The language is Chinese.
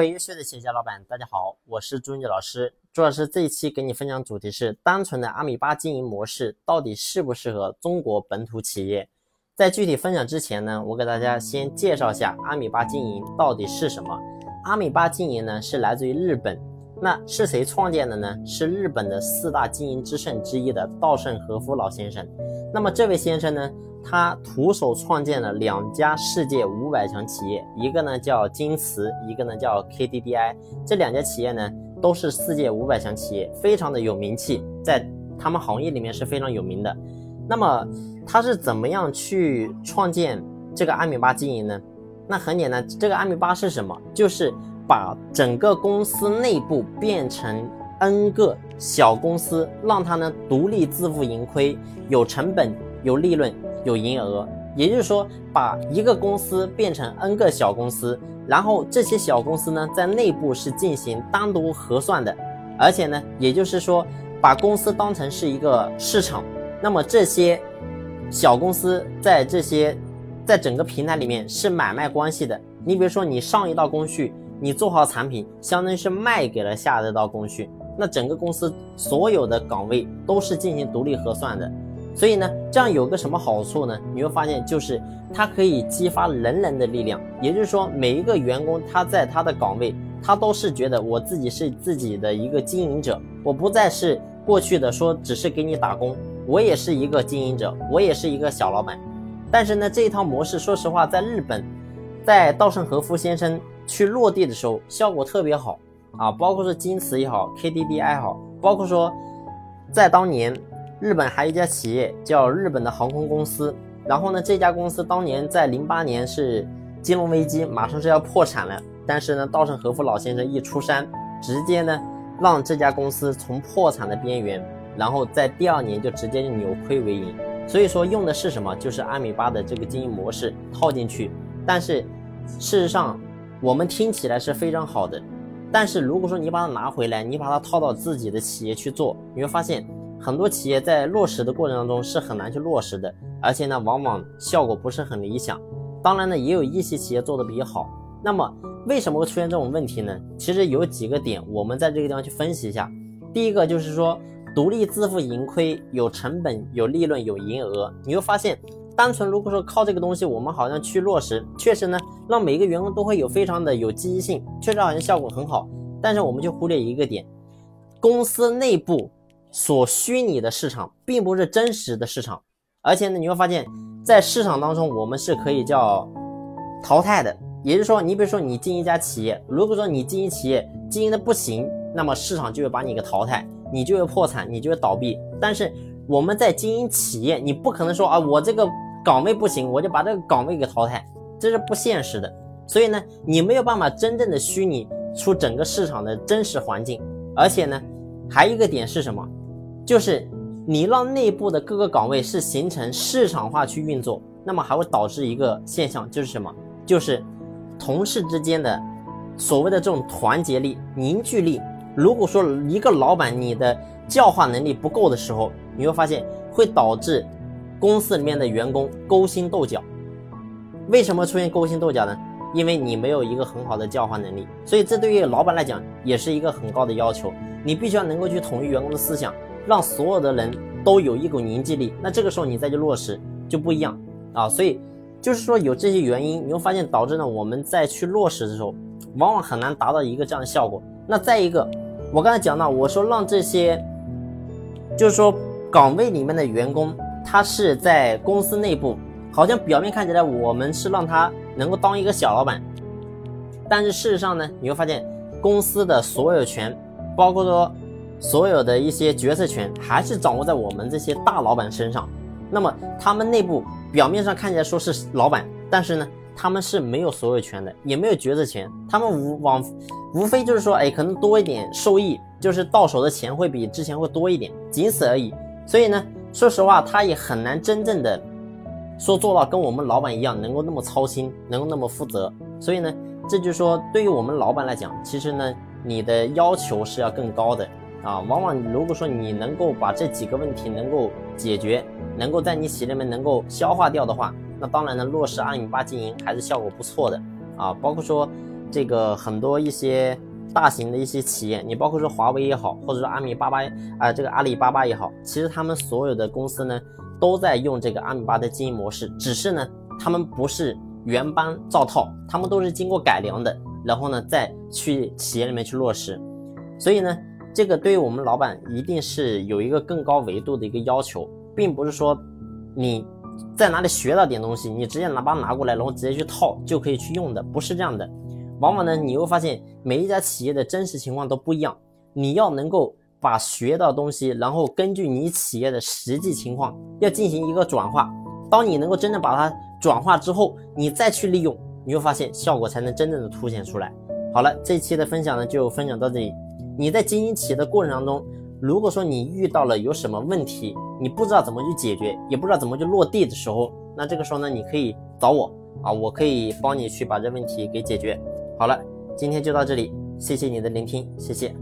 各位优秀的企业家老板，大家好，我是朱毅老师。朱老师这一期给你分享主题是：单纯的阿米巴经营模式到底适不适合中国本土企业？在具体分享之前呢，我给大家先介绍一下阿米巴经营到底是什么。阿米巴经营呢是来自于日本，那是谁创建的呢？是日本的四大经营之圣之一的稻盛和夫老先生。那么这位先生呢？他徒手创建了两家世界五百强企业，一个呢叫京瓷，一个呢叫 KDDI。这两家企业呢都是世界五百强企业，非常的有名气，在他们行业里面是非常有名的。那么他是怎么样去创建这个阿米巴经营呢？那很简单，这个阿米巴是什么？就是把整个公司内部变成 N 个小公司，让它呢独立自负盈亏，有成本有利润。有营业额，也就是说，把一个公司变成 N 个小公司，然后这些小公司呢，在内部是进行单独核算的，而且呢，也就是说，把公司当成是一个市场，那么这些小公司在这些在整个平台里面是买卖关系的。你比如说，你上一道工序，你做好产品，相当于是卖给了下一道工序，那整个公司所有的岗位都是进行独立核算的。所以呢，这样有个什么好处呢？你会发现，就是它可以激发人人的力量。也就是说，每一个员工他在他的岗位，他都是觉得我自己是自己的一个经营者，我不再是过去的说只是给你打工，我也是一个经营者，我也是一个小老板。但是呢，这一套模式，说实话，在日本，在稻盛和夫先生去落地的时候，效果特别好啊，包括说京瓷也好，KDDI 好，包括说在当年。日本还有一家企业叫日本的航空公司，然后呢，这家公司当年在零八年是金融危机，马上是要破产了。但是呢，稻盛和夫老先生一出山，直接呢让这家公司从破产的边缘，然后在第二年就直接扭亏为盈。所以说用的是什么？就是阿米巴的这个经营模式套进去。但是事实上，我们听起来是非常好的，但是如果说你把它拿回来，你把它套到自己的企业去做，你会发现。很多企业在落实的过程当中是很难去落实的，而且呢，往往效果不是很理想。当然呢，也有一些企业做的比较好。那么，为什么会出现这种问题呢？其实有几个点，我们在这个地方去分析一下。第一个就是说，独立自负盈亏，有成本、有利润、有营业额。你会发现，单纯如果说靠这个东西，我们好像去落实，确实呢，让每一个员工都会有非常的有积极性，确实好像效果很好。但是我们就忽略一个点，公司内部。所虚拟的市场并不是真实的市场，而且呢，你会发现在市场当中，我们是可以叫淘汰的。也就是说，你比如说你进一家企业，如果说你经营企业经营的不行，那么市场就会把你给淘汰，你就会破产，你就会倒闭。但是我们在经营企业，你不可能说啊，我这个岗位不行，我就把这个岗位给淘汰，这是不现实的。所以呢，你没有办法真正的虚拟出整个市场的真实环境。而且呢，还有一个点是什么？就是你让内部的各个岗位是形成市场化去运作，那么还会导致一个现象，就是什么？就是同事之间的所谓的这种团结力、凝聚力。如果说一个老板你的教化能力不够的时候，你会发现会导致公司里面的员工勾心斗角。为什么出现勾心斗角呢？因为你没有一个很好的教化能力，所以这对于老板来讲也是一个很高的要求。你必须要能够去统一员工的思想。让所有的人都有一股凝聚力，那这个时候你再去落实就不一样啊。所以就是说有这些原因，你会发现导致呢我们在去落实的时候，往往很难达到一个这样的效果。那再一个，我刚才讲到，我说让这些就是说岗位里面的员工，他是在公司内部，好像表面看起来我们是让他能够当一个小老板，但是事实上呢，你会发现公司的所有权，包括说。所有的一些决策权还是掌握在我们这些大老板身上，那么他们内部表面上看起来说是老板，但是呢，他们是没有所有权的，也没有决策权，他们无往无非就是说，哎，可能多一点收益，就是到手的钱会比之前会多一点，仅此而已。所以呢，说实话，他也很难真正的说做到跟我们老板一样，能够那么操心，能够那么负责。所以呢，这就是说，对于我们老板来讲，其实呢，你的要求是要更高的。啊，往往如果说你能够把这几个问题能够解决，能够在你企业里面能够消化掉的话，那当然呢，落实二米八经营还是效果不错的啊。包括说这个很多一些大型的一些企业，你包括说华为也好，或者说阿米巴巴啊，这个阿里巴巴也好，其实他们所有的公司呢，都在用这个阿米巴的经营模式，只是呢，他们不是原班照套，他们都是经过改良的，然后呢，再去企业里面去落实。所以呢，这个对于我们老板一定是有一个更高维度的一个要求，并不是说你。在哪里学到点东西，你直接拿把拿过来，然后直接去套就可以去用的，不是这样的。往往呢，你会发现每一家企业的真实情况都不一样。你要能够把学到东西，然后根据你企业的实际情况，要进行一个转化。当你能够真正把它转化之后，你再去利用，你会发现效果才能真正的凸显出来。好了，这期的分享呢就分享到这里。你在经营企业的过程当中，如果说你遇到了有什么问题，你不知道怎么去解决，也不知道怎么去落地的时候，那这个时候呢，你可以找我啊，我可以帮你去把这问题给解决。好了，今天就到这里，谢谢你的聆听，谢谢。